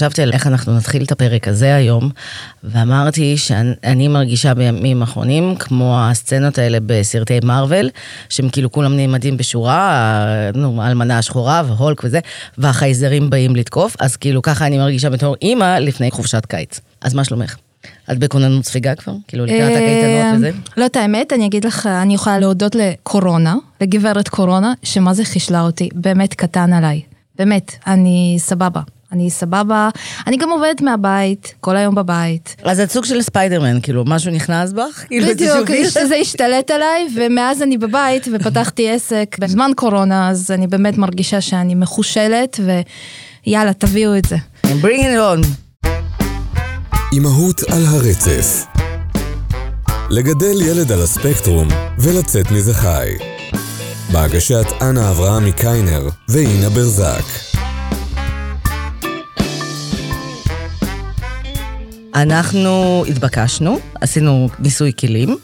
חשבתי על איך אנחנו נתחיל את הפרק הזה היום, ואמרתי שאני מרגישה בימים האחרונים כמו הסצנות האלה בסרטי מארוול, שהם כאילו כולם נעמדים בשורה, נו, אלמנה השחורה והולק וזה, והחייזרים באים לתקוף, אז כאילו ככה אני מרגישה בתור אימא לפני חופשת קיץ. אז מה שלומך? את בכוננות ספיגה כבר? כאילו לקראת הקייטנות וזה? לא, את האמת, אני אגיד לך, אני יכולה להודות לקורונה, לגברת קורונה, שמה זה חישלה אותי, באמת קטן עליי. באמת, אני סבבה. אני סבבה, אני גם עובדת מהבית, כל היום בבית. אז את סוג של ספיידרמן, כאילו, משהו נכנס בך? כאילו, בדיוק, זה השתלט עליי, ומאז אני בבית ופתחתי עסק בזמן קורונה, אז אני באמת מרגישה שאני מחושלת, ויאללה, תביאו את זה. bring it on. אימהות על הרצף. לגדל ילד על הספקטרום ולצאת מזה חי. בהגשת אנה אברהם מקיינר ואינה ברזק. אנחנו התבקשנו, עשינו ניסוי כלים,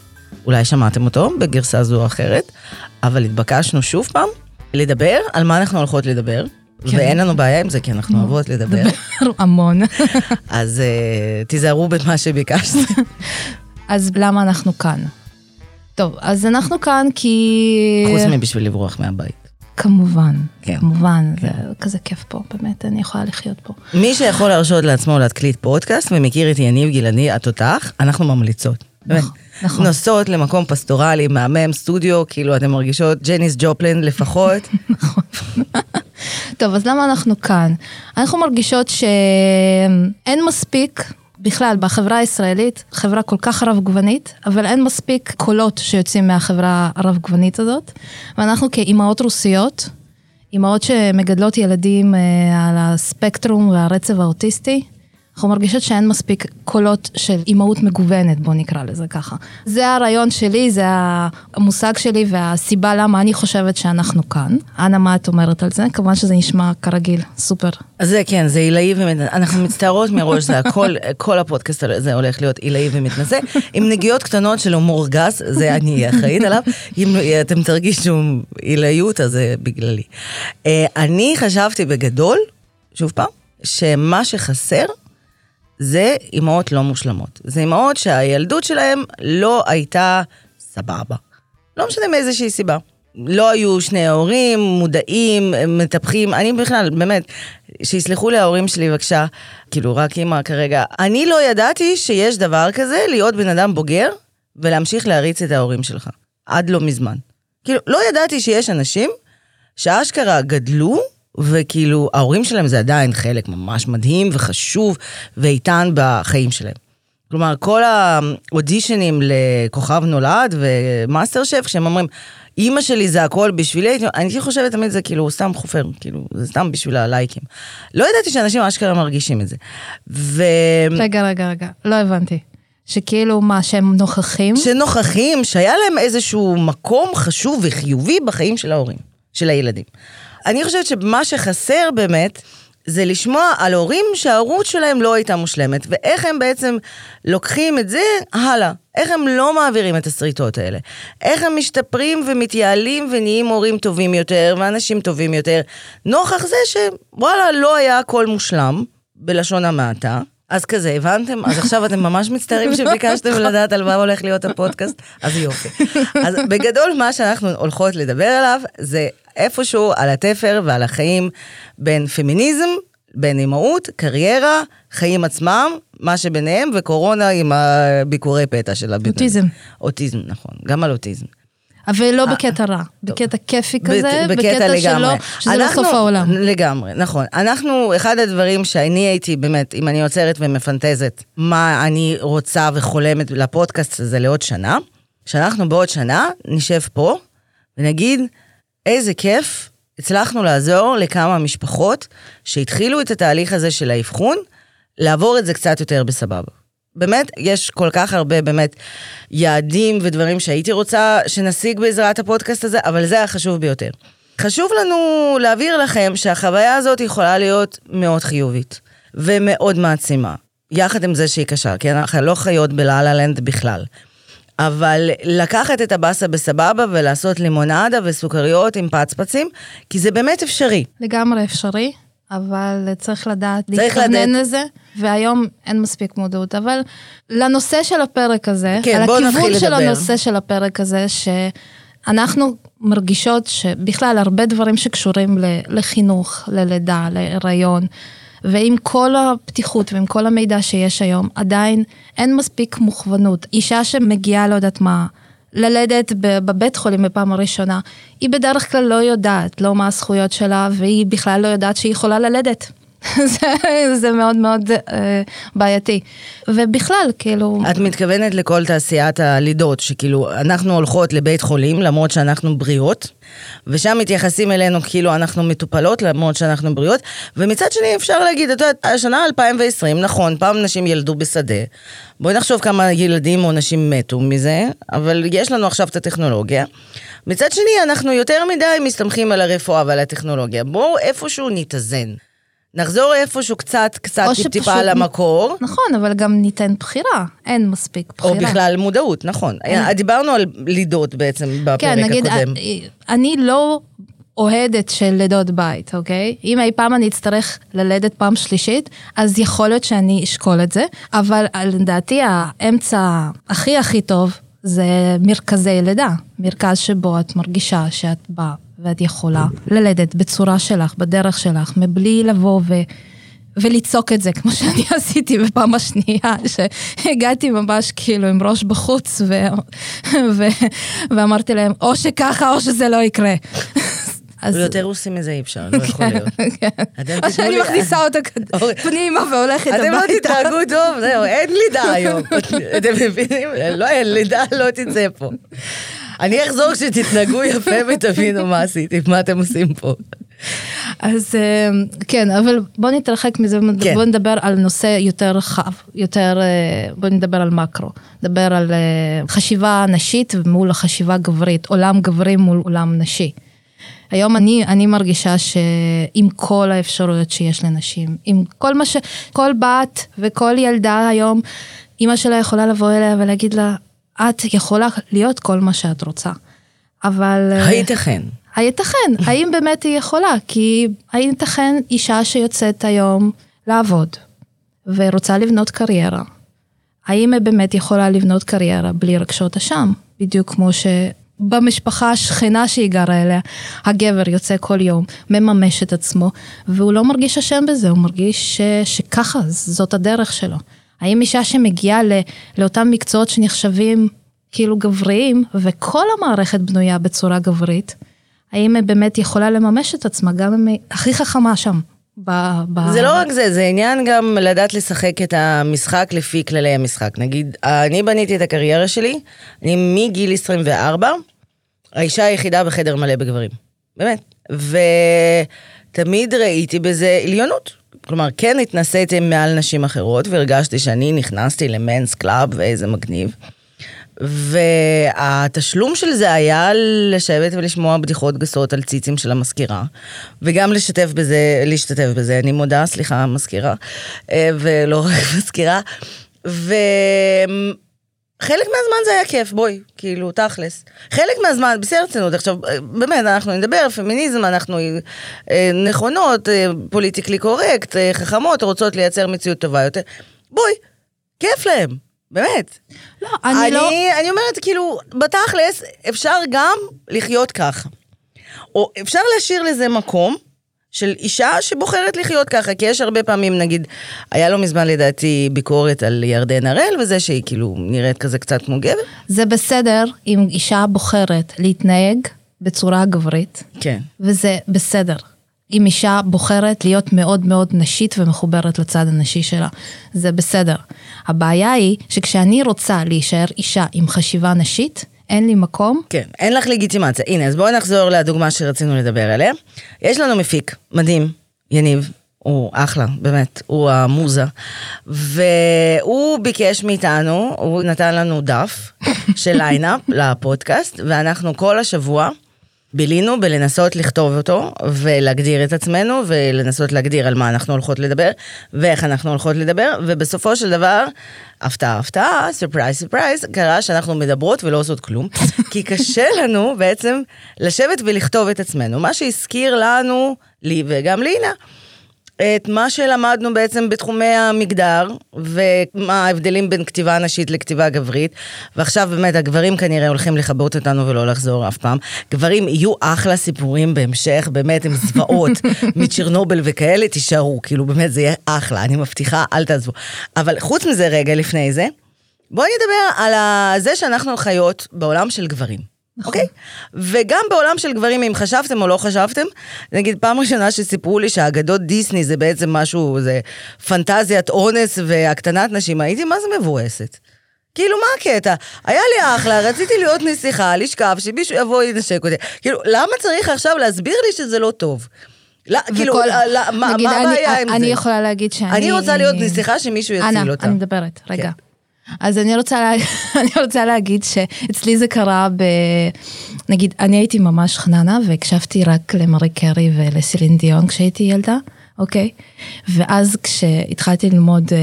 אולי שמעתם אותו בגרסה זו או אחרת, אבל התבקשנו שוב פעם לדבר על מה אנחנו הולכות לדבר. כן. ואין לנו בעיה עם זה, כי אנחנו אוהבות לדבר. המון. אז uh, תיזהרו במה שביקשת. אז למה אנחנו כאן? טוב, אז אנחנו כאן כי... חוץ מבשביל לברוח מהבית. כמובן, כן. כמובן, כן. זה כזה כיף פה, באמת, אני יכולה לחיות פה. מי שיכול להרשות לעצמו להקליט פודקאסט ומכיר את יניב גילני התותח, אנחנו ממליצות. נכון, נכון. נוסעות למקום פסטורלי, מהמם, סטודיו, כאילו אתן מרגישות ג'ניס ג'ופלין לפחות. נכון. טוב, אז למה אנחנו כאן? אנחנו מרגישות שאין מספיק בכלל, בחברה הישראלית, חברה כל כך רב-גוונית, אבל אין מספיק קולות שיוצאים מהחברה הרב-גוונית הזאת. ואנחנו כאימהות רוסיות, אימהות שמגדלות ילדים אה, על הספקטרום והרצף האוטיסטי, אנחנו מרגישות שאין מספיק קולות של אימהות מגוונת, בוא נקרא לזה ככה. זה הרעיון שלי, זה המושג שלי והסיבה למה אני חושבת שאנחנו כאן. אנה, מה את אומרת על זה? כמובן שזה נשמע כרגיל, סופר. זה כן, זה עילאי ומתנשא. אנחנו מצטערות מראש, זה הכל, כל הפודקאסט הזה הולך להיות עילאי ומתנשא, עם נגיעות קטנות של הומור גס, זה אני אהיה אחראית עליו. אם אתם תרגישו עילאיות, אז זה בגללי. אה, אני חשבתי בגדול, שוב פעם, שמה שחסר, זה אימהות לא מושלמות. זה אימהות שהילדות שלהם לא הייתה סבבה. לא משנה מאיזושהי סיבה. לא היו שני ההורים מודעים, מטפחים, אני בכלל, באמת, שיסלחו לי ההורים שלי בבקשה, כאילו רק אימא כרגע. אני לא ידעתי שיש דבר כזה להיות בן אדם בוגר ולהמשיך להריץ את ההורים שלך. עד לא מזמן. כאילו, לא ידעתי שיש אנשים שאשכרה גדלו וכאילו, ההורים שלהם זה עדיין חלק ממש מדהים וחשוב ואיתן בחיים שלהם. כלומר, כל האודישנים לכוכב נולד ומאסטר שף, כשהם אומרים, אימא שלי זה הכל בשבילי, אני חושבת תמיד זה כאילו סתם חופר, כאילו, זה סתם בשביל הלייקים. לא ידעתי שאנשים אשכרה מרגישים את זה. ו... רגע, רגע, רגע, לא הבנתי. שכאילו מה, שהם נוכחים? שנוכחים, שהיה להם איזשהו מקום חשוב וחיובי בחיים של ההורים, של הילדים. אני חושבת שמה שחסר באמת, זה לשמוע על הורים שההורות שלהם לא הייתה מושלמת, ואיך הם בעצם לוקחים את זה הלאה. איך הם לא מעבירים את השריטות האלה. איך הם משתפרים ומתייעלים ונהיים הורים טובים יותר ואנשים טובים יותר, נוכח זה שוואלה, לא היה הכל מושלם, בלשון המעטה. אז כזה, הבנתם? אז עכשיו אתם ממש מצטערים שביקשתם לדעת על מה הולך להיות הפודקאסט? אז יופי. אז בגדול, מה שאנחנו הולכות לדבר עליו זה איפשהו על התפר ועל החיים בין פמיניזם, בין אימהות, קריירה, חיים עצמם, מה שביניהם, וקורונה עם הביקורי פתע של הבן. אוטיזם. אוטיזם, נכון, גם על אוטיזם. אבל לא אה, בקטע רע, בקטע כיפי כזה, בקטע שלא, שזה לא סוף העולם. לגמרי, נכון. אנחנו, אחד הדברים שאני הייתי, באמת, אם אני עוצרת ומפנטזת, מה אני רוצה וחולמת לפודקאסט הזה לעוד שנה, שאנחנו בעוד שנה נשב פה ונגיד, איזה כיף, הצלחנו לעזור לכמה משפחות שהתחילו את התהליך הזה של האבחון, לעבור את זה קצת יותר בסבבה. באמת, יש כל כך הרבה באמת יעדים ודברים שהייתי רוצה שנשיג בעזרת הפודקאסט הזה, אבל זה החשוב ביותר. חשוב לנו להבהיר לכם שהחוויה הזאת יכולה להיות מאוד חיובית ומאוד מעצימה. יחד עם זה שהיא קשה, כי אנחנו לא חיות בלה לנד בכלל. אבל לקחת את הבאסה בסבבה ולעשות לימונדה וסוכריות עם פצפצים, כי זה באמת אפשרי. לגמרי אפשרי. אבל צריך לדעת צריך להתכוונן לדעת. לזה, והיום אין מספיק מודעות. אבל לנושא של הפרק הזה, כן, על הכיוון של לדבר. הנושא של הפרק הזה, שאנחנו מרגישות שבכלל הרבה דברים שקשורים לחינוך, ללידה, להיריון, ועם כל הפתיחות ועם כל המידע שיש היום, עדיין אין מספיק מוכוונות. אישה שמגיעה, לא יודעת מה, ללדת בבית חולים בפעם הראשונה, היא בדרך כלל לא יודעת לא מה הזכויות שלה, והיא בכלל לא יודעת שהיא יכולה ללדת. זה, מאוד מאוד אה, בעייתי. ובכלל, כאילו, את מתכוונת לכל תעשיית הלידות, שכאילו אנחנו הולכות לבית חולים למרות שאנחנו בריאות, ושם מתייחסים אלינו כאילו אנחנו מטופלות למרות שאנחנו בריאות, ומצד שני אפשר להגיד, את יודעת, השנה 2020, נכון, פעם נשים ילדו בשדה, בואי נחשוב כמה ילדים או נשים מתו מזה, אבל יש לנו עכשיו את הטכנולוגיה. מצד שני, אנחנו יותר מדי מסתמכים על הרפואה ועל הטכנולוגיה. בואו איפשהו נתאזן. נחזור איפשהו קצת, קצת או טיפ-טיפה שפשוט- על המקור. נכון, אבל גם ניתן בחירה, אין מספיק בחירה. או בכלל מודעות, נכון. דיברנו על לידות בעצם בפרק כן, נגיד, הקודם. אה, אני לא אוהדת של לידות בית, אוקיי? אם אי פעם אני אצטרך ללדת פעם שלישית, אז יכול להיות שאני אשקול את זה, אבל אה, לדעתי האמצע הכי הכי טוב זה מרכזי לידה. מרכז שבו את מרגישה שאת באה ואת יכולה ללדת בצורה שלך, בדרך שלך, מבלי לבוא ו... ולצעוק את זה, כמו שאני עשיתי בפעם השנייה, שהגעתי ממש כאילו עם ראש בחוץ, ו... ו... ואמרתי להם, או שככה או שזה לא יקרה. אז... יותר רוסים מזה אי אפשר, לא יכול להיות. כן. או שאני מכניסה אותו אוקיי. פנימה והולכת הביתה. אתם לא תתנהגו טוב, זהו, אין לידה היום. אתם מבינים? לא, אין לידה, לא תצא פה. אני אחזור כשתתנהגו יפה ותבינו מה עשיתי, מה אתם עושים פה. אז אה, כן, אבל בוא נתרחק מזה, כן. בוא נדבר על נושא יותר רחב, יותר, אה, בוא נדבר על מקרו, נדבר על אה, חשיבה נשית מול החשיבה גברית, עולם גברי מול עולם נשי. היום אני, אני מרגישה שעם כל האפשרויות שיש לנשים, עם כל מה ש... כל בת וכל ילדה היום, אימא שלה יכולה לבוא אליה ולהגיד לה, את יכולה להיות כל מה שאת רוצה. אבל... אה, הייתכן. הייתכן, האם באמת היא יכולה? כי הייתכן אישה שיוצאת היום לעבוד ורוצה לבנות קריירה, האם היא באמת יכולה לבנות קריירה בלי רגשות אשם? בדיוק כמו שבמשפחה השכנה שהיא גרה אליה, הגבר יוצא כל יום, מממש את עצמו, והוא לא מרגיש אשם בזה, הוא מרגיש ש... שככה, זאת הדרך שלו. האם אישה שמגיעה ל... לאותם מקצועות שנחשבים כאילו גבריים, וכל המערכת בנויה בצורה גברית, האם היא באמת יכולה לממש את עצמה, גם אם היא הכי חכמה שם. ב, ב... זה לא רק זה, זה עניין גם לדעת לשחק את המשחק לפי כללי המשחק. נגיד, אני בניתי את הקריירה שלי, אני מגיל 24, האישה היחידה בחדר מלא בגברים. באמת. ותמיד ראיתי בזה עליונות. כלומר, כן התנשאתי מעל נשים אחרות, והרגשתי שאני נכנסתי ל men's club, ואיזה מגניב. והתשלום של זה היה לשבת ולשמוע בדיחות גסות על ציצים של המזכירה, וגם לשתף בזה, להשתתף בזה, אני מודה, סליחה, מזכירה, אה, ולא רק מזכירה. וחלק מהזמן זה היה כיף, בואי, כאילו, תכלס. חלק מהזמן, בשיא הרצינות, עכשיו, אה, באמת, אנחנו נדבר, פמיניזם, אנחנו אה, נכונות, אה, פוליטיקלי קורקט, אה, חכמות, רוצות לייצר מציאות טובה יותר. בואי, כיף להם, באמת. לא, אני, אני, לא... אני אומרת, כאילו, בתכלס, אפשר גם לחיות ככה. או אפשר להשאיר לזה מקום של אישה שבוחרת לחיות ככה, כי יש הרבה פעמים, נגיד, היה לא מזמן לדעתי ביקורת על ירדן הראל, וזה שהיא כאילו נראית כזה קצת כמו גבר. זה בסדר אם אישה בוחרת להתנהג בצורה גברית, כן. וזה בסדר. אם אישה בוחרת להיות מאוד מאוד נשית ומחוברת לצד הנשי שלה, זה בסדר. הבעיה היא שכשאני רוצה להישאר אישה עם חשיבה נשית, אין לי מקום. כן, אין לך לגיטימציה. הנה, אז בואי נחזור לדוגמה שרצינו לדבר עליה. יש לנו מפיק מדהים, יניב, הוא אחלה, באמת, הוא המוזה. והוא ביקש מאיתנו, הוא נתן לנו דף של ליינאפ לפודקאסט, ואנחנו כל השבוע בילינו בלנסות לכתוב אותו, ולהגדיר את עצמנו, ולנסות להגדיר על מה אנחנו הולכות לדבר, ואיך אנחנו הולכות לדבר, ובסופו של דבר, הפתעה, הפתעה, surprise, surprise, קרה שאנחנו מדברות ולא עושות כלום, כי קשה לנו בעצם לשבת ולכתוב את עצמנו. מה שהזכיר לנו, לי וגם לינה, את מה שלמדנו בעצם בתחומי המגדר, ומה ההבדלים בין כתיבה נשית לכתיבה גברית, ועכשיו באמת הגברים כנראה הולכים לכבות אותנו ולא לחזור אף פעם. גברים יהיו אחלה סיפורים בהמשך, באמת עם זוועות מצ'רנובל וכאלה, תישארו, כאילו באמת זה יהיה אחלה, אני מבטיחה, אל תעזבו. אבל חוץ מזה רגע לפני זה, בואי נדבר על זה שאנחנו חיות בעולם של גברים. נכון. אוקיי? וגם בעולם של גברים, אם חשבתם או לא חשבתם, נגיד פעם ראשונה שסיפרו לי שהאגדות דיסני זה בעצם משהו, זה פנטזיית אונס והקטנת נשים, הייתי מה זה מבואסת. כאילו, מה הקטע? היה לי אחלה, רציתי להיות נסיכה, לשכב, שמישהו יבוא ינשק אותי. כאילו, למה צריך עכשיו להסביר לי שזה לא טוב? לא, כאילו, וכל- לא, מה נגיד, מה אני- הבעיה עם זה? אני יכולה להגיד שאני... אני רוצה להיות נסיכה שמישהו יציל אנה, אותה. אני מדברת, רגע. כן. אז אני רוצה, לה... אני רוצה להגיד שאצלי זה קרה ב... נגיד, אני הייתי ממש חננה והקשבתי רק למרי קרי ולסילין דיון כשהייתי ילדה, אוקיי? ואז כשהתחלתי ללמוד אה,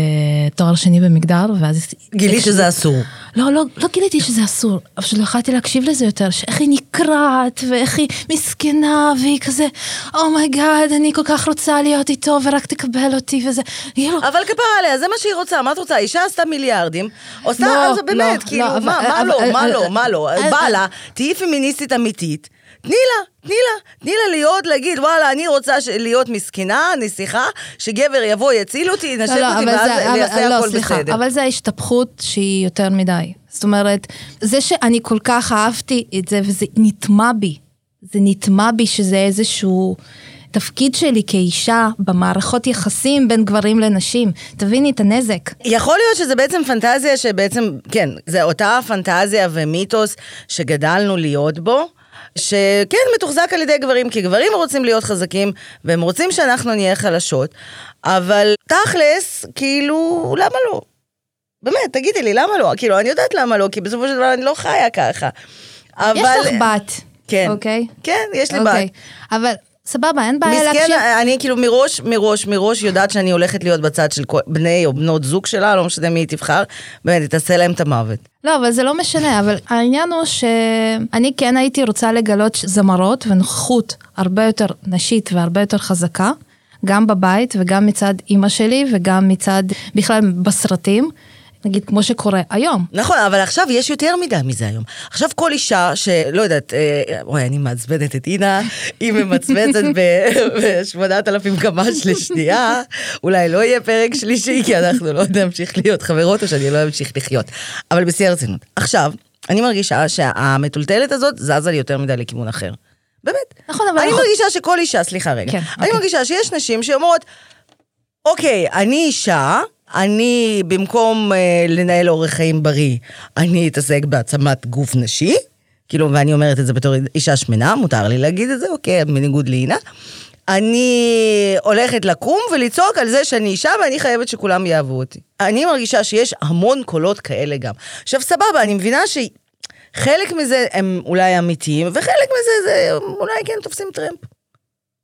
תואר שני במגדר, ואז... גילי שזה אסור. לא, לא, לא גיליתי שזה אסור, פשוט לא יכולתי להקשיב לזה יותר, שאיך היא נקרעת, ואיך היא מסכנה, והיא כזה, oh my God, אני כל כך רוצה להיות איתו, ורק תקבל אותי, וזה, אבל כפרה עליה, זה מה שהיא רוצה, מה את רוצה? אישה עשתה מיליארדים, עושה, לא, אז באמת, לא, כאילו, לא, מה אבל- מה אבל- לא, מה אבל- לא, מה לא, אבל- בא לה, תהיי פמיניסטית אמיתית, תני לה, תני לה, תני לה להיות, להגיד, וואלה, אני רוצה ש- להיות מסכנה, נסיכה, שגבר יבוא, יציל אותי, ינשק לא, לא, אותי, ואז זה, אבל, יעשה לא, הכל סליחה, בסדר. אבל זה ההשתפכות שהיא יותר מדי. זאת אומרת, זה שאני כל כך אהבתי את זה, וזה נטמע בי, זה נטמע בי שזה איזשהו תפקיד שלי כאישה במערכות יחסים בין גברים לנשים. תביני את הנזק. יכול להיות שזה בעצם פנטזיה שבעצם, כן, זה אותה פנטזיה ומיתוס שגדלנו להיות בו. שכן מתוחזק על ידי גברים, כי גברים רוצים להיות חזקים, והם רוצים שאנחנו נהיה חלשות, אבל תכלס, כאילו, למה לא? באמת, תגידי לי, למה לא? כאילו, אני יודעת למה לא, כי בסופו של דבר אני לא חיה ככה. אבל... יש לך בת, כן. אוקיי? כן, יש לי אוקיי. בת. אבל סבבה, אין בעיה להקשיב. מסכן, אני כאילו מראש, מראש, מראש יודעת שאני הולכת להיות בצד של בני או בנות זוג שלה, לא משנה מי היא תבחר, באמת, היא תעשה להם את המוות. לא, אבל זה לא משנה, אבל העניין הוא שאני כן הייתי רוצה לגלות זמרות ונוכחות הרבה יותר נשית והרבה יותר חזקה, גם בבית וגם מצד אימא שלי וגם מצד, בכלל בסרטים, נגיד כמו שקורה היום. נכון, אבל עכשיו יש יותר מדי מזה היום. עכשיו כל אישה שלא יודעת, אה, וואי, אני מעצבנת את אינה, היא ממצמצת ב-8,000 קמ"ש לשנייה, אולי לא יהיה פרק שלישי, כי אנחנו לא נמשיך להיות חברות, או שאני לא אמשיך לחיות. אבל בשיא הרצינות. עכשיו, אני מרגישה שהמטולטלת הזאת זזה לי יותר מדי לכיוון אחר. באמת. נכון, אבל אני אנחנו- מרגישה שכל אישה, סליחה רגע, כן, אני אוקיי. מרגישה שיש נשים שאומרות, אוקיי, אני אישה, אני במקום אה, לנהל אורח חיים בריא, אני אתעסק בהעצמת גוף נשי, כאילו, ואני אומרת את זה בתור אישה שמנה, מותר לי להגיד את זה, אוקיי, בניגוד לאינה. אני הולכת לקום ולצעוק על זה שאני אישה ואני חייבת שכולם יאהבו אותי. אני מרגישה שיש המון קולות כאלה גם. עכשיו, סבבה, אני מבינה שחלק מזה הם אולי אמיתיים, וחלק מזה זה אולי כן תופסים טרמפ.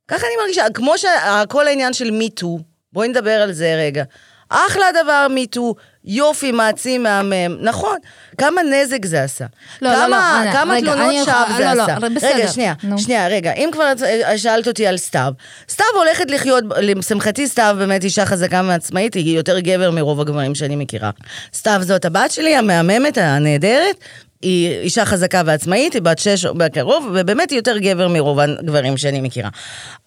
ככה אני מרגישה, כמו שכל העניין של מיטו, בואי נדבר על זה רגע. אחלה דבר מיטו, יופי, מעצים, מהמם, נכון. כמה נזק זה עשה. לא, לא, כמה, לא, אנה, כמה רגע, תלונות שווא יכולה- זה לא, לא, עשה. בסדר, רגע, שנייה, נו. שנייה, רגע. אם כבר את- שאלת אותי על סתיו, סתיו הולכת לחיות, לשמחתי סתיו באמת אישה חזקה ועצמאית, היא יותר גבר מרוב הגברים שאני מכירה. סתיו זאת הבת שלי, המהממת, הנהדרת. היא אישה חזקה ועצמאית, היא בת שש בקרוב, ובאמת היא יותר גבר מרוב הגברים שאני מכירה.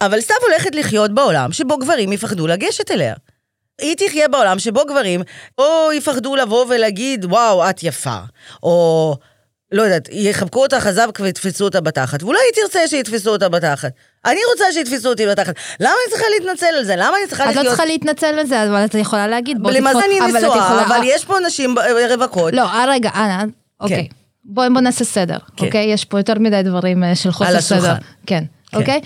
אבל סתיו הולכת לחיות בעולם שבו גברים יפחדו לגשת אליה. היא תחיה בעולם שבו גברים או יפחדו לבוא ולהגיד, וואו, את יפה, או לא יודעת, יחבקו אותה חזק ויתפסו אותה בתחת, ואולי היא תרצה שיתפסו אותה בתחת. אני רוצה שיתפסו אותי בתחת. למה אני צריכה להתנצל על זה? למה אני צריכה את לחיות... לא צריכה להתנצל על זה, אבל את יכולה להגיד, בוא תתפוס- אני אבל את נשואה, יכולה- אבל יש פה נשים ב- רווקות. לא, אה, רגע, אנה, אוקיי. בואי בוא נעשה סדר, כן. אוקיי? יש פה יותר מדי דברים אה, של על חוסר השולחן. סדר. כן, כן. אוקיי?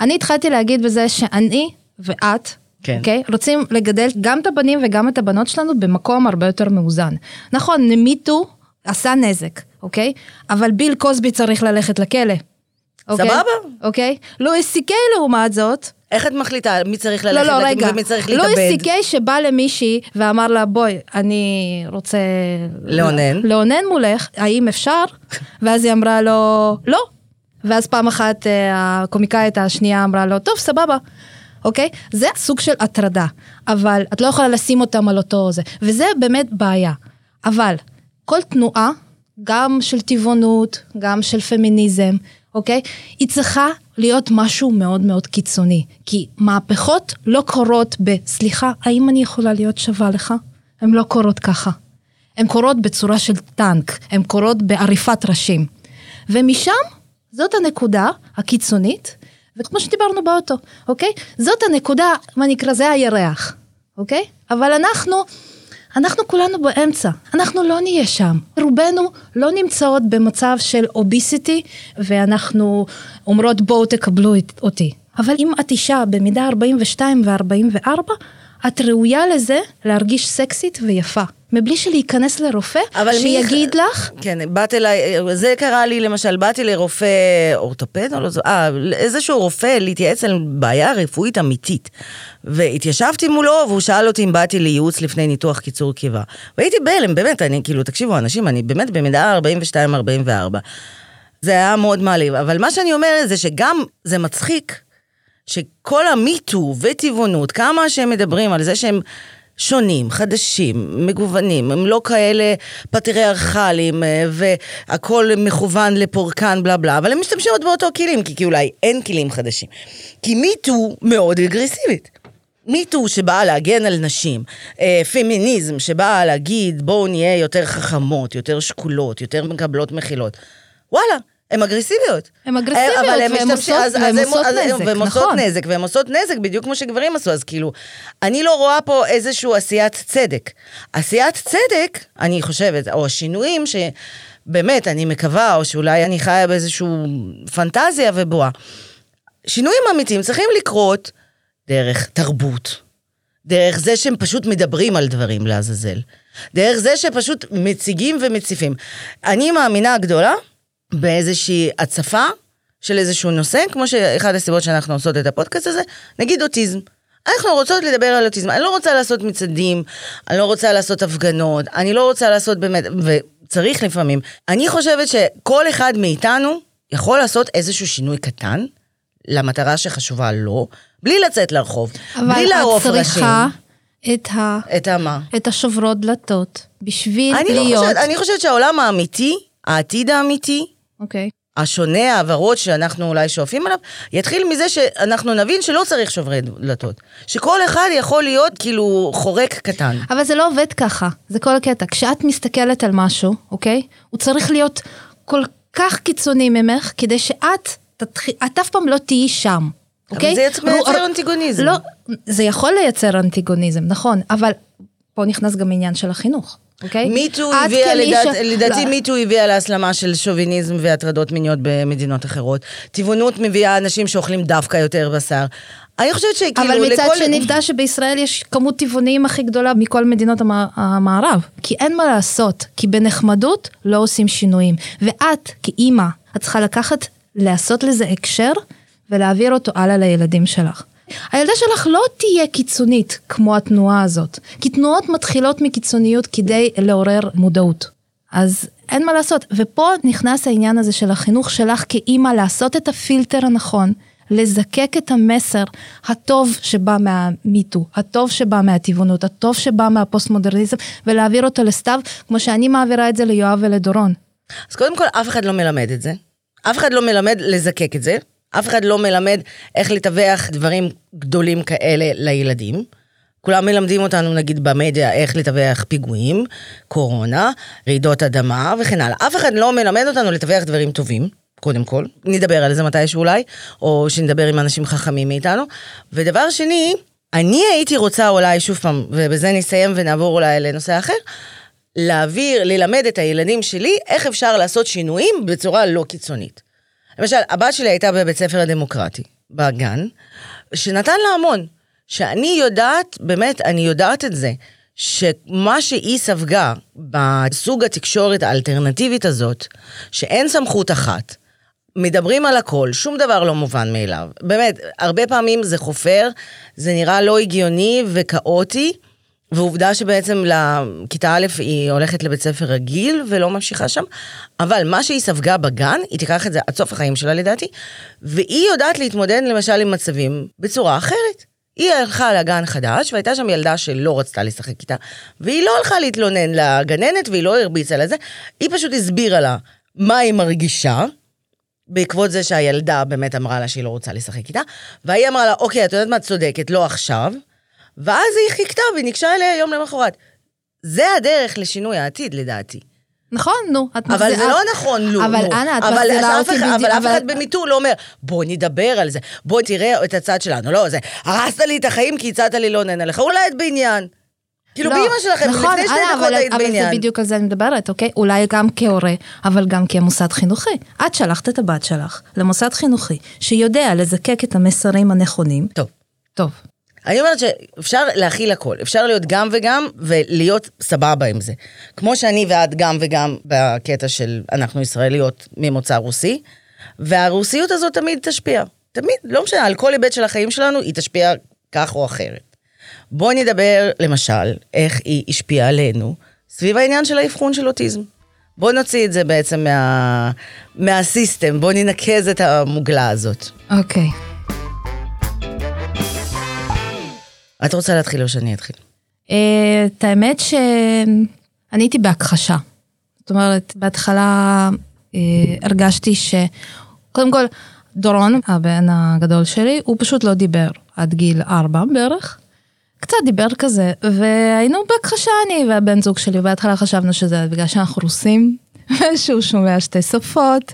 אני התחלתי להגיד בזה שאני ואת, כן. אוקיי? רוצים לגדל גם את הבנים וגם את הבנות שלנו במקום הרבה יותר מאוזן. נכון, מיטו עשה נזק, אוקיי? אבל ביל קוסבי צריך ללכת לכלא. אוקיי? סבבה. אוקיי? לואיס סי-קיי לעומת זאת, איך את מחליטה מי צריך לא, ללכת לא, לכלא רגע. ומי צריך לואיס להתאבד? סי-קיי שבא למישהי ואמר לה, בואי, אני רוצה... לאונן. לאונן מולך, האם אפשר? ואז היא אמרה לו, לא. ואז פעם אחת אה, הקומיקאית השנייה אמרה לו, טוב, סבבה. אוקיי? זה סוג של הטרדה, אבל את לא יכולה לשים אותם על אותו זה, וזה באמת בעיה. אבל כל תנועה, גם של טבעונות, גם של פמיניזם, אוקיי? היא צריכה להיות משהו מאוד מאוד קיצוני. כי מהפכות לא קורות ב, סליחה, האם אני יכולה להיות שווה לך? הן לא קורות ככה. הן קורות בצורה של טנק, הן קורות בעריפת ראשים. ומשם, זאת הנקודה הקיצונית, וכמו שדיברנו באוטו, אוקיי? זאת הנקודה, מה נקרא, זה הירח, אוקיי? אבל אנחנו, אנחנו כולנו באמצע, אנחנו לא נהיה שם. רובנו לא נמצאות במצב של אוביסיטי, ואנחנו אומרות בואו תקבלו אותי. אבל אם את אישה במידה 42 ו-44, את ראויה לזה להרגיש סקסית ויפה. מבלי שלהיכנס לרופא, שיגיד מי... לך... כן, באת אליי, זה קרה לי למשל, באתי לרופא אורתופד, או לא זו, אה, איזשהו רופא להתייעץ על בעיה רפואית אמיתית. והתיישבתי מולו, והוא שאל אותי אם באתי לייעוץ לפני ניתוח קיצור קיבה. והייתי בהלם, באמת, אני, כאילו, תקשיבו, אנשים, אני באמת במידה 42-44. זה היה מאוד מעליב, אבל מה שאני אומרת זה שגם זה מצחיק שכל המיטו וטבעונות, כמה שהם מדברים על זה שהם שונים, חדשים, מגוונים, הם לא כאלה פטריארכליים אה, והכל מכוון לפורקן בלה בלה, אבל הם משתמשים עוד באותו כלים, כי, כי אולי אין כלים חדשים. כי מיטו מאוד אגרסיבית. מיטו שבאה להגן על נשים, אה, פמיניזם שבאה להגיד בואו נהיה יותר חכמות, יותר שקולות, יותר מקבלות מחילות. וואלה, הן אגרסיביות. הן אגרסיביות, והן עושות, אז, והן עושות אז, נזק, והן נכון. עושות נזק, והן עושות נזק בדיוק כמו שגברים עשו, אז כאילו, אני לא רואה פה איזושהי עשיית צדק. עשיית צדק, אני חושבת, או שינויים שבאמת, אני מקווה, או שאולי אני חיה באיזושהי פנטזיה ובועה. שינויים אמיתיים צריכים לקרות דרך תרבות, דרך זה שהם פשוט מדברים על דברים לעזאזל, דרך זה שפשוט מציגים ומציפים. אני מאמינה גדולה, באיזושהי הצפה של איזשהו נושא, כמו שאחד הסיבות שאנחנו עושות את הפודקאסט הזה, נגיד אוטיזם. אנחנו רוצות לדבר על אוטיזם, אני לא רוצה לעשות מצעדים, אני לא רוצה לעשות הפגנות, אני לא רוצה לעשות באמת, וצריך לפעמים. אני חושבת שכל אחד מאיתנו יכול לעשות איזשהו שינוי קטן, למטרה שחשובה לו, בלי לצאת לרחוב, בלי לערוף ראשים. אבל את צריכה את ה... את המה? את השוברות דלתות, בשביל אני להיות... לא חושבת, אני חושבת שהעולם האמיתי, העתיד האמיתי, אוקיי. השונה, העברות שאנחנו אולי שואפים עליו, יתחיל מזה שאנחנו נבין שלא צריך שוברי דלתות. שכל אחד יכול להיות כאילו חורק קטן. אבל זה לא עובד ככה, זה כל הקטע. כשאת מסתכלת על משהו, אוקיי? הוא צריך להיות כל כך קיצוני ממך, כדי שאת, תתחיל, את אף פעם לא תהיי שם. אוקיי? אבל זה מייצר אנטיגוניזם. לא, זה יכול לייצר אנטיגוניזם, נכון, אבל פה נכנס גם עניין של החינוך. אוקיי? מיטו הביאה, לדעת, לדעתי לא. מיטו הביאה להסלמה של שוביניזם והטרדות מיניות במדינות אחרות. טבעונות מביאה אנשים שאוכלים דווקא יותר בשר. אני חושבת שכאילו אבל מצד לכל... שני, עובדה שבישראל יש כמות טבעונים הכי גדולה מכל מדינות המערב. כי אין מה לעשות, כי בנחמדות לא עושים שינויים. ואת, כאימא, את צריכה לקחת, לעשות לזה הקשר ולהעביר אותו הלאה לילדים שלך. הילדה שלך לא תהיה קיצונית כמו התנועה הזאת, כי תנועות מתחילות מקיצוניות כדי לעורר מודעות. אז אין מה לעשות, ופה נכנס העניין הזה של החינוך שלך כאימא לעשות את הפילטר הנכון, לזקק את המסר הטוב שבא מהמיטו, הטוב שבא מהטבעונות, הטוב שבא מהפוסט-מודרניזם, ולהעביר אותו לסתיו, כמו שאני מעבירה את זה ליואב ולדורון. אז קודם כל, אף אחד לא מלמד את זה. אף אחד לא מלמד לזקק את זה. אף אחד לא מלמד איך לתווך דברים גדולים כאלה לילדים. כולם מלמדים אותנו, נגיד, במדיה, איך לתווך פיגועים, קורונה, רעידות אדמה וכן הלאה. אף אחד לא מלמד אותנו לתווך דברים טובים, קודם כל. נדבר על זה מתישהו אולי, או שנדבר עם אנשים חכמים מאיתנו. ודבר שני, אני הייתי רוצה אולי, שוב פעם, ובזה נסיים ונעבור אולי לנושא אחר, להעביר, ללמד את הילדים שלי איך אפשר לעשות שינויים בצורה לא קיצונית. למשל, הבת שלי הייתה בבית ספר הדמוקרטי, בגן, שנתן לה המון. שאני יודעת, באמת, אני יודעת את זה, שמה שהיא ספגה בסוג התקשורת האלטרנטיבית הזאת, שאין סמכות אחת, מדברים על הכל, שום דבר לא מובן מאליו. באמת, הרבה פעמים זה חופר, זה נראה לא הגיוני וכאוטי, ועובדה שבעצם לכיתה א' היא הולכת לבית ספר רגיל ולא ממשיכה שם, אבל מה שהיא ספגה בגן, היא תיקח את זה עד סוף החיים שלה לדעתי, והיא יודעת להתמודד למשל עם מצבים בצורה אחרת. היא הלכה לגן חדש, והייתה שם ילדה שלא רצתה לשחק איתה, והיא לא הלכה להתלונן לגננת, והיא לא הרביצה לזה, היא פשוט הסבירה לה מה היא מרגישה, בעקבות זה שהילדה באמת אמרה לה שהיא לא רוצה לשחק איתה, והיא אמרה לה, אוקיי, את יודעת מה, את צודקת, לא עכשיו, ואז היא חיכתה והיא ניגשה אליה יום למחרת. זה הדרך לשינוי העתיד, לדעתי. נכון, נו. את אבל מחזירה- זה לא נכון, לו. אבל נו. אנה, את אבל מחזירה אותי בדיוק- אבל אף אבל- אחד במיטו לא אומר, בוא נדבר על זה, בוא תראה את הצד שלנו. לא, זה, הרסת לי את החיים כי הצעת לי לא נהנה לך, אולי את בעניין. כאילו, לא, באמא שלכם, נכון, לפני שתי דקות אבל- היית אבל בעניין. זה בדיוק על זה אני מדברת, אוקיי? אולי גם כהורה, אבל גם כמוסד חינוכי. את שלחת את הבת שלך למוסד חינוכי, שיודע לזקק את המסרים הנכונים. טוב. טוב. אני אומרת שאפשר להכיל הכל, אפשר להיות גם וגם ולהיות סבבה עם זה. כמו שאני ואת גם וגם בקטע של אנחנו ישראליות ממוצא רוסי, והרוסיות הזאת תמיד תשפיע. תמיד, לא משנה, על כל היבט של החיים שלנו היא תשפיע כך או אחרת. בואי נדבר, למשל, איך היא השפיעה עלינו סביב העניין של האבחון של אוטיזם. בואי נוציא את זה בעצם מה... מהסיסטם, בואי ננקז את המוגלה הזאת. אוקיי. את רוצה להתחיל או שאני אתחיל? אה, את האמת שאני הייתי בהכחשה. זאת אומרת, בהתחלה אה, הרגשתי ש... קודם כל, דורון, הבן הגדול שלי, הוא פשוט לא דיבר עד גיל ארבע בערך. קצת דיבר כזה, והיינו בהכחשה אני והבן זוג שלי, בהתחלה חשבנו שזה בגלל שאנחנו רוסים, ושהוא שומע שתי שפות,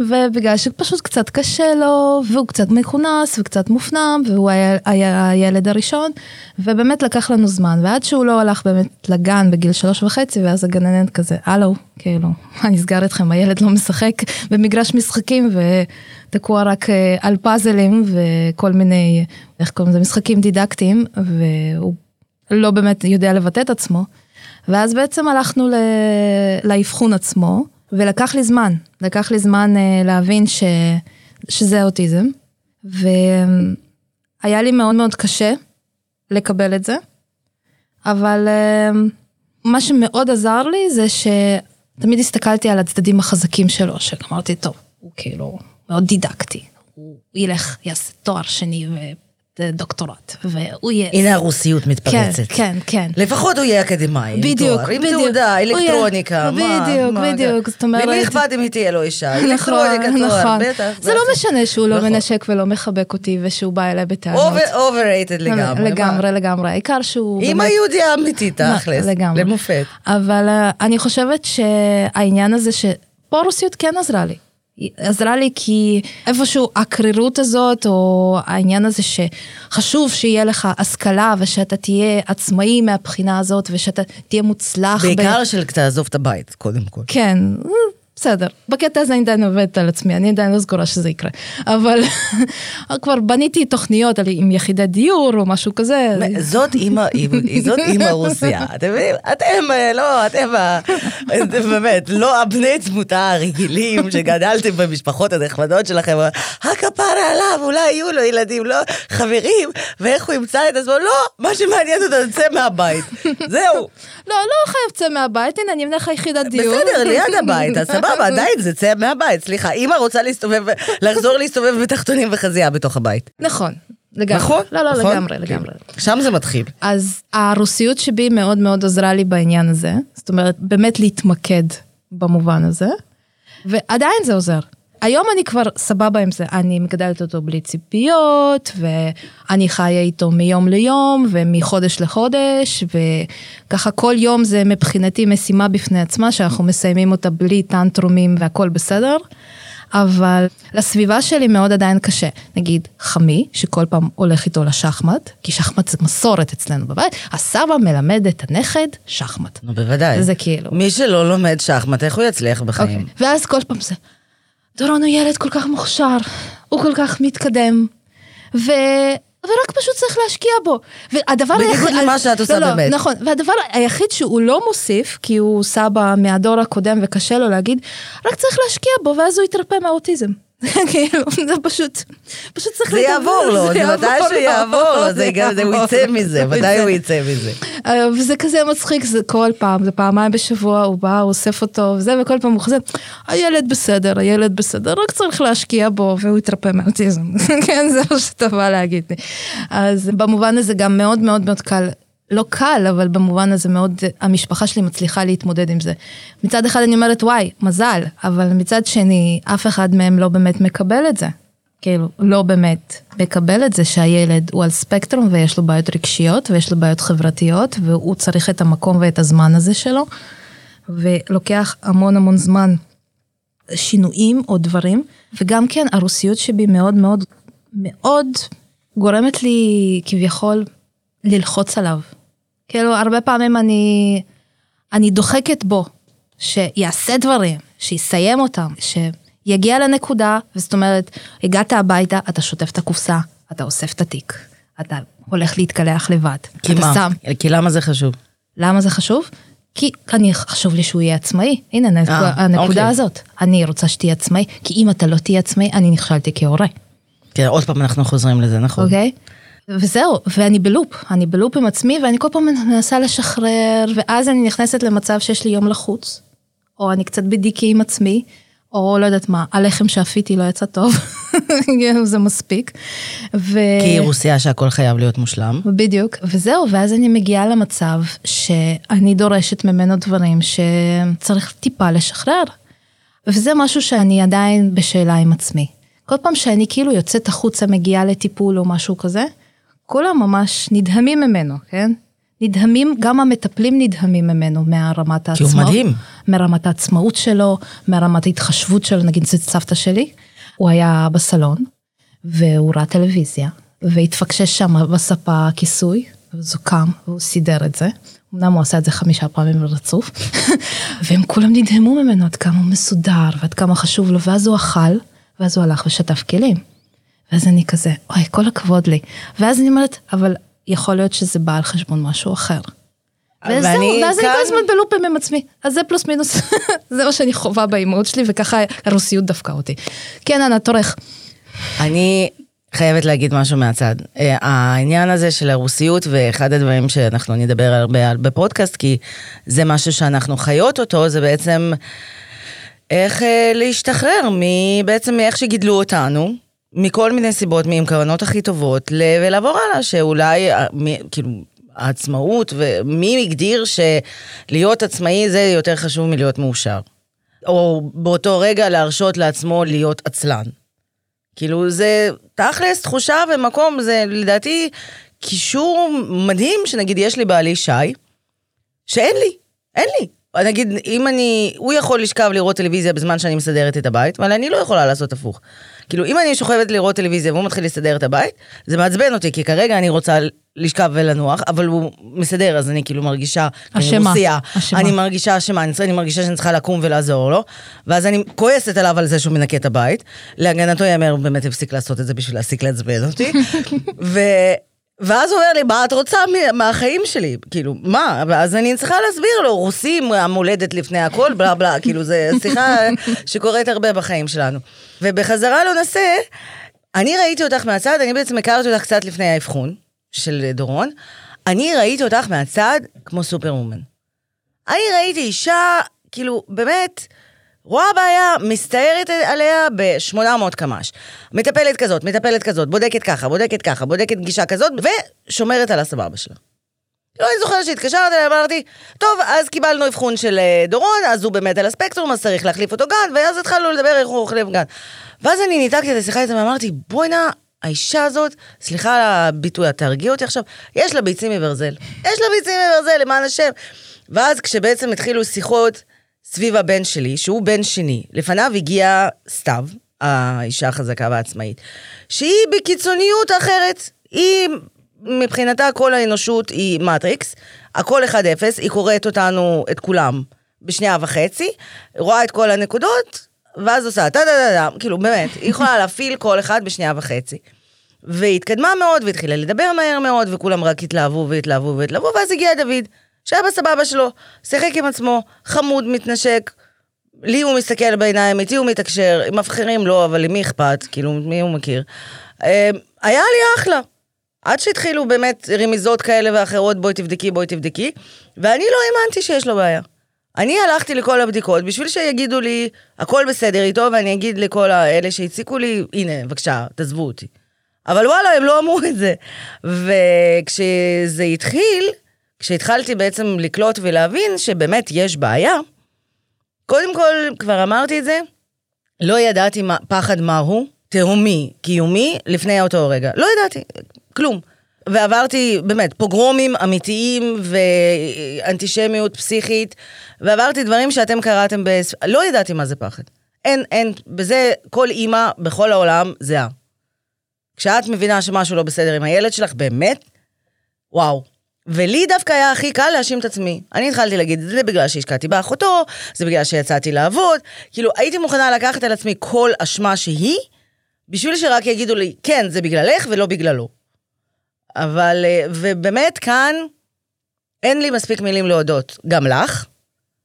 ובגלל שפשוט קצת קשה לו, והוא קצת מכונס וקצת מופנם, והוא היה, היה הילד הראשון, ובאמת לקח לנו זמן, ועד שהוא לא הלך באמת לגן בגיל שלוש וחצי, ואז הגננת כזה, הלו, כאילו, מה נסגר איתכם, הילד לא משחק במגרש משחקים, ותקוע רק אה, על פאזלים וכל מיני, איך קוראים לזה, משחקים דידקטיים, והוא לא באמת יודע לבטא את עצמו. ואז בעצם הלכנו ל... לאבחון עצמו, ולקח לי זמן, לקח לי זמן אה, להבין ש... שזה אוטיזם, והיה לי מאוד מאוד קשה לקבל את זה, אבל אה, מה שמאוד עזר לי זה שתמיד הסתכלתי על הצדדים החזקים שלו, שאמרתי, טוב, הוא כאילו מאוד דידקטי, הוא ילך, יעשה תואר שני ודוקטורט, והוא יהיה... הנה הרוסיות כן, מתפרצת. כן, כן. לפחות הוא יהיה אקדמאי, עם בדיוק, תואר, עם בדיוק. תעודה, הוא יהיה- אלקטרוניקה, מה, בדיוק, מה, בדיוק, זאת אומרת- למי אכפת אם היא תהיה לו אישה? נכון, אלקטרוניקה, תואר, נכון. בטח. זה לא. משנה שהוא לא נכון. מנשק ולא מחבק אותי ושהוא בא אליי בטענות. Over- overrated לגמרי. לגמרי, לגמרי. העיקר שהוא... אימא יהודייה אמיתית, לא, תכלס. לגמרי. למופת. אבל אה, אני חושבת שהעניין הזה שפה רוסיות כן עזרה לי. עזרה לי כי איפשהו הקרירות הזאת, או העניין הזה שחשוב שיהיה לך השכלה ושאתה תהיה עצמאי מהבחינה הזאת ושאתה תהיה מוצלח. ב- בעיקר של תעזוב את הבית, קודם כל. כן, בסדר. בקטע הזה אני עדיין עובדת על עצמי, אני עדיין לא סגורה שזה יקרה. אבל כבר בניתי תוכניות על- עם יחידת דיור או משהו כזה. זאת אימא, זאת אימא רוסיה. אתם מבינים? אתם, אה, לא, אתם, באמת, לא הבני תמותה הרגילים שגדלתם במשפחות הנחמדות שלכם. הכפרה עליו, אולי יהיו לו ילדים, לא, חברים, ואיך הוא ימצא את עצמו, לא, מה שמעניין אותו צא מהבית. זהו. לא, לא חייב צא מהבית, הנה אני אמנה לך יחידת דיור. בסדר, ליד הבית, אז סבבה, עדיין זה צא מהבית, סליחה, אימא רוצה להסתובב, לחזור להסתובב בתחתונים וחזייה בתוך הבית. נכון, לגמרי. נכון? לא, לא, נכון? לגמרי, לגמרי. שם זה מתחיל. אז הרוסיות שבי מאוד מאוד עזרה לי בעניין הזה, זאת אומרת, באמת להתמקד במובן הזה, ועדיין זה עוזר. היום אני כבר סבבה עם זה, אני מגדלת אותו בלי ציפיות, ואני חיה איתו מיום ליום ומחודש לחודש, וככה כל יום זה מבחינתי משימה בפני עצמה, שאנחנו מסיימים אותה בלי טנטרומים והכל בסדר. אבל לסביבה שלי מאוד עדיין קשה. נגיד חמי, שכל פעם הולך איתו לשחמט, כי שחמט זה מסורת אצלנו בבית, הסבא מלמד את הנכד שחמט. נו, בוודאי. זה כאילו. מי שלא לומד שחמט, איך הוא יצליח בחיים? אוקיי. ואז כל פעם זה, דורון הוא ילד כל כך מוכשר, הוא כל כך מתקדם, ו... ורק פשוט צריך להשקיע בו. והדבר בניגוד למה שאת עושה לא, לא, באמת. נכון, והדבר היחיד שהוא לא מוסיף, כי הוא סבא מהדור הקודם וקשה לו להגיד, רק צריך להשקיע בו ואז הוא יתרפא מהאוטיזם. כאילו, זה פשוט, פשוט צריך זה לדבר, יעבור לו, זה יעבור מתי שהוא יעבור לו, זה גם- זה- הוא יצא מזה, מתי הוא יצא מזה. וזה כזה מצחיק, זה כל פעם, זה פעמיים בשבוע, הוא בא, הוא אוסף אותו, וזה, וכל פעם הוא חוזר, הילד בסדר, הילד בסדר, רק צריך להשקיע בו, והוא יתרפא מאוטיזם. כן, זה מה שאתה בא להגיד לי. אז במובן הזה גם מאוד מאוד מאוד קל. לא קל, אבל במובן הזה מאוד, המשפחה שלי מצליחה להתמודד עם זה. מצד אחד אני אומרת, וואי, מזל, אבל מצד שני, אף אחד מהם לא באמת מקבל את זה. כאילו, לא באמת מקבל את זה שהילד הוא על ספקטרום ויש לו בעיות רגשיות ויש לו בעיות חברתיות והוא צריך את המקום ואת הזמן הזה שלו. ולוקח המון המון זמן שינויים או דברים, וגם כן הרוסיות שבי מאוד מאוד מאוד גורמת לי כביכול ללחוץ עליו. כאילו הרבה פעמים אני, אני דוחקת בו, שיעשה דברים, שיסיים אותם, שיגיע לנקודה, וזאת אומרת, הגעת הביתה, אתה שוטף את הקופסה, אתה אוסף את התיק, אתה הולך להתקלח לבד. כי מה? שם. כי למה זה חשוב? למה זה חשוב? כי אני, חשוב לי שהוא יהיה עצמאי. הנה, אה, הנקודה אוקיי. הזאת. אני רוצה שתהיה עצמאי, כי אם אתה לא תהיה עצמאי, אני נכשלתי כהורה, כן, עוד פעם אנחנו חוזרים לזה, נכון? אוקיי? וזהו, ואני בלופ, אני בלופ עם עצמי, ואני כל פעם מנסה לשחרר, ואז אני נכנסת למצב שיש לי יום לחוץ, או אני קצת בדיקי עם עצמי, או לא יודעת מה, הלחם שאפיתי לא יצא טוב, זה מספיק. ו... כי היא רוסיה שהכל חייב להיות מושלם. בדיוק, וזהו, ואז אני מגיעה למצב שאני דורשת ממנו דברים שצריך טיפה לשחרר. וזה משהו שאני עדיין בשאלה עם עצמי. כל פעם שאני כאילו יוצאת החוצה, מגיעה לטיפול או משהו כזה, כולם ממש נדהמים ממנו, כן? נדהמים, גם המטפלים נדהמים ממנו מהרמת כי הוא העצמאות. מדהים. מרמת העצמאות שלו, מרמת ההתחשבות שלו, נגיד זאת סבתא שלי, הוא היה בסלון, והוא ראה טלוויזיה, והתפקשש שם בספה כיסוי, אז הוא קם, והוא סידר את זה. אמנם הוא עשה את זה חמישה פעמים ברצוף, והם כולם נדהמו ממנו עד כמה הוא מסודר, ועד כמה חשוב לו, ואז הוא אכל, ואז הוא הלך ושטף כלים. ואז אני כזה, אוי, כל הכבוד לי. ואז אני אומרת, אבל יכול להיות שזה בא על חשבון משהו אחר. וזהו, ואז אני כאן- כל הזמן בלופים עם עצמי. אז זה פלוס מינוס, זה מה שאני חווה באימהות שלי, וככה הרוסיות דפקה אותי. כן, אנה, תורך. אני חייבת להגיד משהו מהצד. אה, העניין הזה של הרוסיות, ואחד הדברים שאנחנו נדבר הרבה בפודקאסט, כי זה משהו שאנחנו חיות אותו, זה בעצם איך אה, להשתחרר מבעצם מאיך שגידלו אותנו. מכל מיני סיבות, עם כוונות הכי טובות, ולעבור הלאה, שאולי, אה, כאילו, העצמאות, ומי הגדיר שלהיות עצמאי זה יותר חשוב מלהיות מאושר. או באותו רגע להרשות לעצמו להיות עצלן. כאילו זה תכלס תחושה ומקום, זה לדעתי קישור מדהים, שנגיד יש לי בעלי שי, שאין לי, אין לי. נגיד, אם אני, הוא יכול לשכב לראות טלוויזיה בזמן שאני מסדרת את הבית, אבל אני לא יכולה לעשות הפוך. כאילו, אם אני שוכבת לראות טלוויזיה והוא מתחיל לסדר את הבית, זה מעצבן אותי, כי כרגע אני רוצה לשכב ולנוח, אבל הוא מסדר, אז אני כאילו מרגישה, אני אשמה, אשמה. אני מרגישה אשמה, אני, אני מרגישה שאני צריכה לקום ולעזור לו, ואז אני כועסת עליו על זה שהוא מנקה את הבית. להגנתו ייאמר, הוא באמת הפסיק לעשות את זה בשביל להפסיק לעצבן אותי. ו... ואז הוא אומר לי, מה את רוצה מהחיים שלי? כאילו, מה? ואז אני צריכה להסביר לו, רוסים, המולדת לפני הכל, בלה בלה, כאילו, זו שיחה שקורית הרבה בחיים שלנו. ובחזרה לנושא, אני ראיתי אותך מהצד, אני בעצם הכרתי אותך קצת לפני האבחון של דורון, אני ראיתי אותך מהצד כמו סופר וומן. אני ראיתי אישה, כאילו, באמת, רואה בעיה, מסתערת עליה ב-800 קמ"ש. מטפלת כזאת, מטפלת כזאת, בודקת ככה, בודקת ככה, בודקת גישה כזאת, ושומרת על הסבבה שלה. לא, אני זוכרת שהתקשרת אליה, אמרתי, טוב, אז קיבלנו אבחון של אה, דורון, אז הוא באמת על הספקטרום, אז צריך להחליף אותו גן, ואז התחלנו לדבר איך הוא מחליף גן. ואז אני ניתקתי את השיחה איתה ואמרתי, בוא'נה, האישה הזאת, סליחה על הביטוי, את תרגיע אותי עכשיו, יש לה ביצים מברזל. יש לה ביצים מברזל, למען השם. ואז כשבעצם התחילו שיחות סביב הבן שלי, שהוא בן שני, לפניו הגיעה סתיו, האישה החזקה והעצמאית, שהיא בקיצוניות אחרת. היא, מבחינתה כל האנושות היא מטריקס, הכל 1-0, היא קוראת אותנו, את כולם, בשנייה וחצי, רואה את כל הנקודות, ואז עושה טה דה דה דה, כאילו באמת, היא יכולה להפעיל כל אחד בשנייה וחצי. והיא התקדמה מאוד, והתחילה לדבר מהר מאוד, וכולם רק התלהבו והתלהבו והתלהבו, ואז הגיע דוד, שהיה בסבבה שלו, שיחק עם עצמו, חמוד, מתנשק, לי הוא מסתכל בעיניים, איתי הוא מתקשר, עם אחרים לא, אבל למי אכפת? כאילו, מי הוא מכיר? אה, היה לי אחלה. עד שהתחילו באמת רמיזות כאלה ואחרות, בואי תבדקי, בואי תבדקי, ואני לא האמנתי שיש לו בעיה. אני הלכתי לכל הבדיקות בשביל שיגידו לי, הכל בסדר איתו, ואני אגיד לכל האלה שהציקו לי, הנה, בבקשה, תעזבו אותי. אבל וואלה, הם לא אמרו את זה. וכשזה התחיל, כשהתחלתי בעצם לקלוט ולהבין שבאמת יש בעיה, קודם כל, כבר אמרתי את זה, לא ידעתי מה, פחד מהו, תהומי, קיומי, לפני אותו רגע. לא ידעתי, כלום. ועברתי באמת פוגרומים אמיתיים ואנטישמיות פסיכית, ועברתי דברים שאתם קראתם ב... לא ידעתי מה זה פחד. אין, אין, בזה כל אימא בכל העולם זהה. כשאת מבינה שמשהו לא בסדר עם הילד שלך, באמת, וואו. ולי דווקא היה הכי קל להאשים את עצמי. אני התחלתי להגיד, זה בגלל שהשקעתי באחותו, זה בגלל שיצאתי לעבוד. כאילו, הייתי מוכנה לקחת על עצמי כל אשמה שהיא, בשביל שרק יגידו לי, כן, זה בגללך ולא בגללו. אבל, אה, ובאמת כאן, אין לי מספיק מילים להודות. גם לך,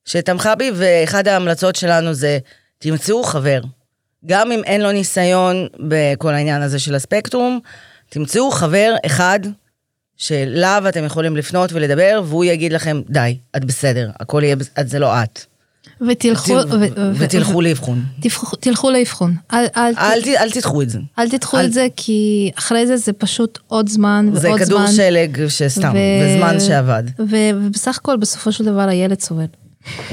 שתמכה בי, ואחד ההמלצות שלנו זה, תמצאו חבר. גם אם אין לו ניסיון בכל העניין הזה של הספקטרום, תמצאו חבר אחד שאליו אתם יכולים לפנות ולדבר, והוא יגיד לכם, די, את בסדר, הכל יהיה, בסדר, זה לא את. ותלכו, ותלכו לאבחון. תלכו לאבחון. אל תדחו את זה. אל תדחו את זה, כי אחרי זה זה פשוט עוד זמן ועוד זמן. זה כדור שלג שסתם, וזמן שעבד. ובסך הכל, בסופו של דבר הילד סובל.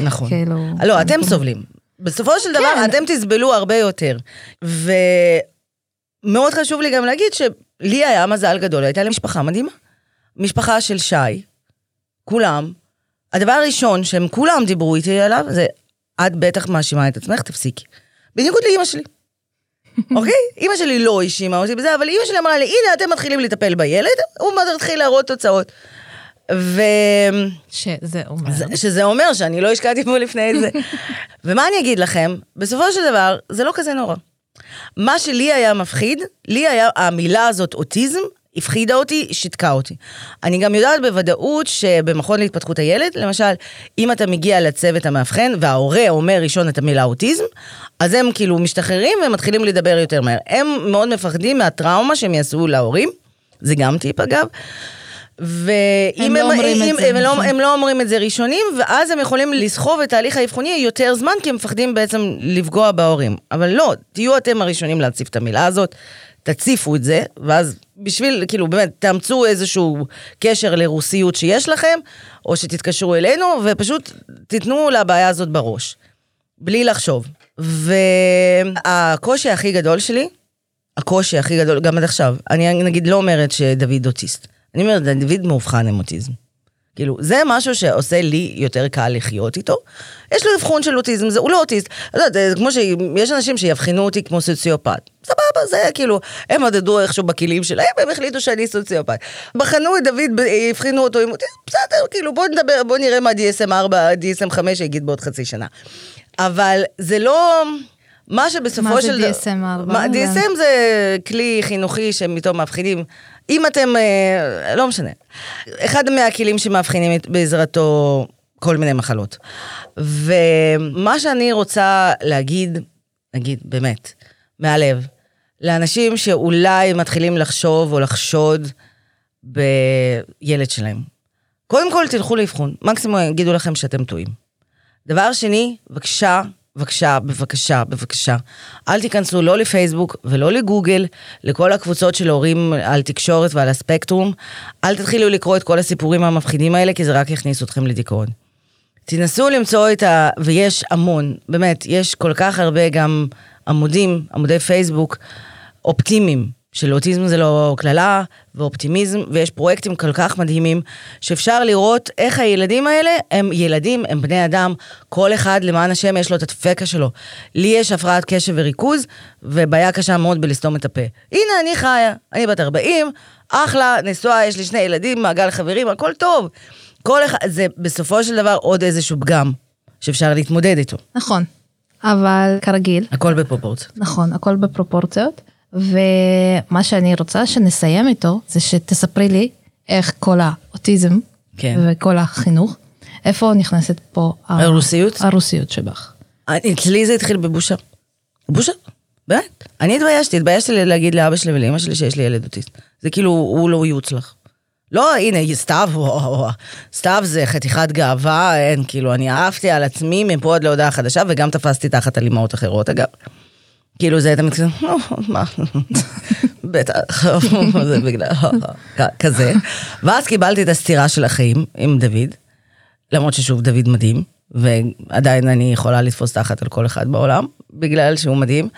נכון. כאילו... לא, אתם סובלים. בסופו של דבר, כן. אתם תסבלו הרבה יותר. ומאוד חשוב לי גם להגיד שלי היה מזל גדול, הייתה לי משפחה מדהימה. משפחה של שי, כולם. הדבר הראשון שהם כולם דיברו איתי עליו, זה, את בטח מאשימה את עצמך, תפסיקי. בניגוד לאימא שלי. אוקיי? אימא שלי לא האשימה אותי בזה, אבל אימא שלי אמרה לי, הנה, אתם מתחילים לטפל בילד, הוא מתחיל להראות תוצאות. ו... שזה אומר? שזה אומר שאני לא השקעתי בו לפני זה. ומה אני אגיד לכם? בסופו של דבר, זה לא כזה נורא. מה שלי היה מפחיד, לי היה, המילה הזאת אוטיזם, הפחידה אותי, שיתקה אותי. אני גם יודעת בוודאות שבמכון להתפתחות הילד, למשל, אם אתה מגיע לצוות המאבחן וההורה אומר ראשון את המילה אוטיזם, אז הם כאילו משתחררים ומתחילים לדבר יותר מהר. הם מאוד מפחדים מהטראומה שהם יעשו להורים, זה גם טיפ אגב. ואם הם, לא הם, אומרים אם, את זה, הם, לא, נכון. הם לא אומרים את זה ראשונים, ואז הם יכולים לסחוב את ההליך האבחוני יותר זמן, כי הם מפחדים בעצם לפגוע בהורים. אבל לא, תהיו אתם הראשונים להציף את המילה הזאת, תציפו את זה, ואז בשביל, כאילו, באמת, תאמצו איזשהו קשר לרוסיות שיש לכם, או שתתקשרו אלינו, ופשוט תיתנו לבעיה הזאת בראש, בלי לחשוב. והקושי הכי גדול שלי, הקושי הכי גדול, גם עד עכשיו, אני נגיד לא אומרת שדוד אוטיסט. אני אומרת, דוד מאובחן עם אוטיזם. כאילו, זה משהו שעושה לי יותר קל לחיות איתו. יש לו אבחון של אוטיזם, זה, הוא לא אוטיסט. אתה יודע, זה כמו שיש אנשים שיבחנו אותי כמו סוציופט. סבבה, זה כאילו, הם עודדו איכשהו בכלים שלהם, הם החליטו שאני סוציופט. בחנו את דוד, הבחינו אותו עם אוטיזם, בסדר, כאילו, בוא נדבר, בוא נראה מה DSM 4, DSM 5 יגיד בעוד חצי שנה. אבל זה לא... מה שבסופו של... מה זה DSM 4? DSM זה כלי חינוכי שמתום מאבחנים. אם אתם, אה, לא משנה. אחד מהכלים שמאבחנים בעזרתו כל מיני מחלות. ומה שאני רוצה להגיד, נגיד, באמת, מהלב, לאנשים שאולי מתחילים לחשוב או לחשוד בילד שלהם. קודם כל, תלכו לאבחון, מקסימום יגידו לכם שאתם טועים. דבר שני, בבקשה, בבקשה, בבקשה, בבקשה, אל תיכנסו לא לפייסבוק ולא לגוגל, לכל הקבוצות של הורים על תקשורת ועל הספקטרום. אל תתחילו לקרוא את כל הסיפורים המפחידים האלה, כי זה רק יכניס אתכם לדיכאון. תנסו למצוא את ה... ויש המון, באמת, יש כל כך הרבה גם עמודים, עמודי פייסבוק, אופטימיים, של אוטיזם זה לא קללה, ואופטימיזם, ויש פרויקטים כל כך מדהימים, שאפשר לראות איך הילדים האלה הם ילדים, הם בני אדם, כל אחד למען השם יש לו את הדפקה שלו. לי יש הפרעת קשב וריכוז, ובעיה קשה מאוד בלסתום את הפה. הנה, אני חיה, אני בת 40, אחלה, נשואה, יש לי שני ילדים, מעגל חברים, הכל טוב. כל אחד, זה בסופו של דבר עוד איזשהו פגם שאפשר להתמודד איתו. נכון, אבל כרגיל. הכל בפרופורציות. נכון, הכל בפרופורציות. ומה שאני רוצה שנסיים איתו, זה שתספרי לי איך כל האוטיזם, כן. וכל החינוך, איפה נכנסת פה הרוסיות? הרוסיות שבך. אצלי זה התחיל בבושה. בושה, באמת. אני התביישתי, התביישתי להגיד לאבא שלי ולאמא שלי שיש לי ילד אוטיסט. זה כאילו, הוא לא יעוץ לך. לא, הנה, סתיו. סתיו זה חתיכת גאווה, אין, כאילו, אני עפתי על עצמי מפה עד להודעה חדשה, וגם תפסתי תחת על אימהות אחרות, אגב. כאילו, זה תמיד כזה, "אה, מה, בטח, זה בגלל, כזה. ואז קיבלתי את הסטירה של החיים עם דוד, למרות ששוב, דוד מדהים, ועדיין אני יכולה לתפוס תחת על כל אחד בעולם, בגלל שהוא מדהים.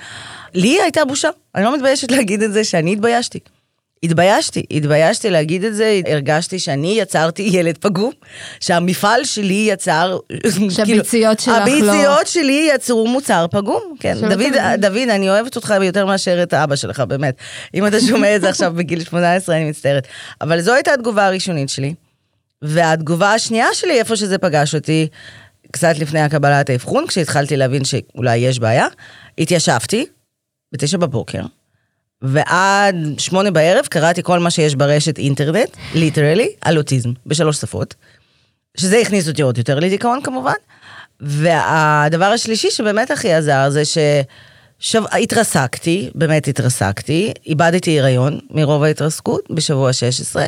לי הייתה בושה, אני לא מתביישת להגיד את זה שאני התביישתי. התביישתי, התביישתי להגיד את זה, הרגשתי שאני יצרתי ילד פגום, שהמפעל שלי יצר... שהביציות שלך לא- הביציות שלי יצרו מוצר פגום, כן. דוד. דוד, אני אוהבת אותך יותר מאשר את האבא שלך, באמת. אם אתה שומע את זה עכשיו בגיל 18, אני מצטערת. אבל זו הייתה התגובה הראשונית שלי. והתגובה השנייה שלי, איפה שזה פגש אותי, קצת לפני הקבלת האבחון, כשהתחלתי להבין שאולי יש בעיה, התיישבתי בתשע בבוקר, ועד שמונה בערב קראתי כל מה שיש ברשת אינטרנט, ליטרלי, על אוטיזם, בשלוש שפות, שזה הכניס אותי עוד יותר לדיכאון כמובן. והדבר השלישי שבאמת הכי עזר זה שהתרסקתי, באמת התרסקתי, איבדתי הריון מרוב ההתרסקות בשבוע 16,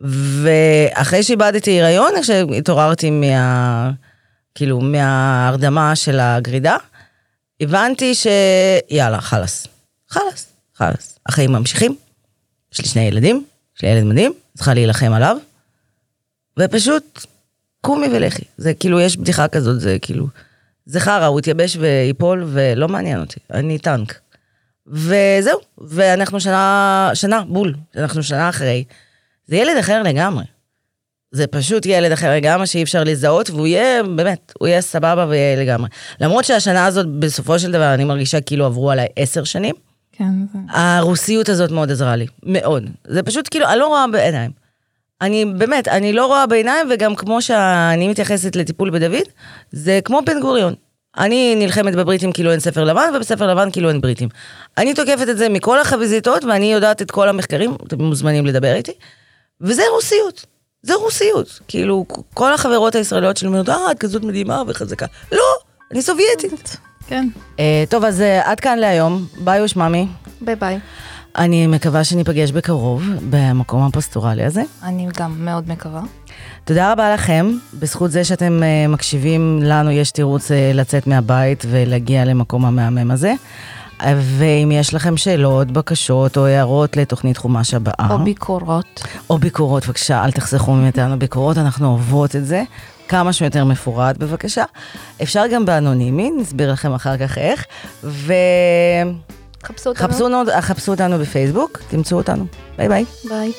ואחרי שאיבדתי הריון, כשהתעוררתי מה... כאילו, מההרדמה של הגרידה, הבנתי שיאללה, חלאס. חלאס, חלאס. החיים ממשיכים, יש לי שני ילדים, יש לי ילד מדהים, צריכה להילחם עליו, ופשוט קומי ולכי. זה כאילו, יש בדיחה כזאת, זה כאילו, זה חרא, הוא יתייבש וייפול, ולא מעניין אותי, אני טנק. וזהו, ואנחנו שנה, שנה, בול, אנחנו שנה אחרי. זה ילד אחר לגמרי. זה פשוט ילד אחר לגמרי שאי אפשר לזהות, והוא יהיה, באמת, הוא יהיה סבבה ויהיה לגמרי. למרות שהשנה הזאת, בסופו של דבר, אני מרגישה כאילו עברו עליי עשר שנים. כן, זה... הרוסיות הזאת מאוד עזרה לי, מאוד. זה פשוט כאילו, אני לא רואה בעיניים. אני באמת, אני לא רואה בעיניים, וגם כמו שאני מתייחסת לטיפול בדוד, זה כמו בן גוריון. אני נלחמת בבריטים כאילו אין ספר לבן, ובספר לבן כאילו אין בריטים. אני תוקפת את זה מכל החזיתות, ואני יודעת את כל המחקרים, אתם מוזמנים לדבר איתי, וזה רוסיות. זה רוסיות. כאילו, כל החברות הישראליות שלי אומרות, אה, את כזאת מדהימה וחזקה. לא, אני סובייטית. כן. אה, טוב, אז אה, עד כאן להיום. ביי ושממי. ביי ביי. אני מקווה שניפגש בקרוב במקום הפסטורלי הזה. אני גם מאוד מקווה. תודה רבה לכם. בזכות זה שאתם אה, מקשיבים לנו, יש תירוץ אה, לצאת מהבית ולהגיע למקום המהמם הזה. ואם יש לכם שאלות, בקשות או הערות לתוכנית חומש הבאה, או ביקורות. או ביקורות, בבקשה, אל תחסכו מאיתנו ביקורות, אנחנו אוהבות את זה. כמה שיותר מפורט, בבקשה. אפשר גם באנונימי, נסביר לכם אחר כך איך. וחפשו חפשו אותנו. חפשו אותנו בפייסבוק, תמצאו אותנו. ביי ביי. ביי.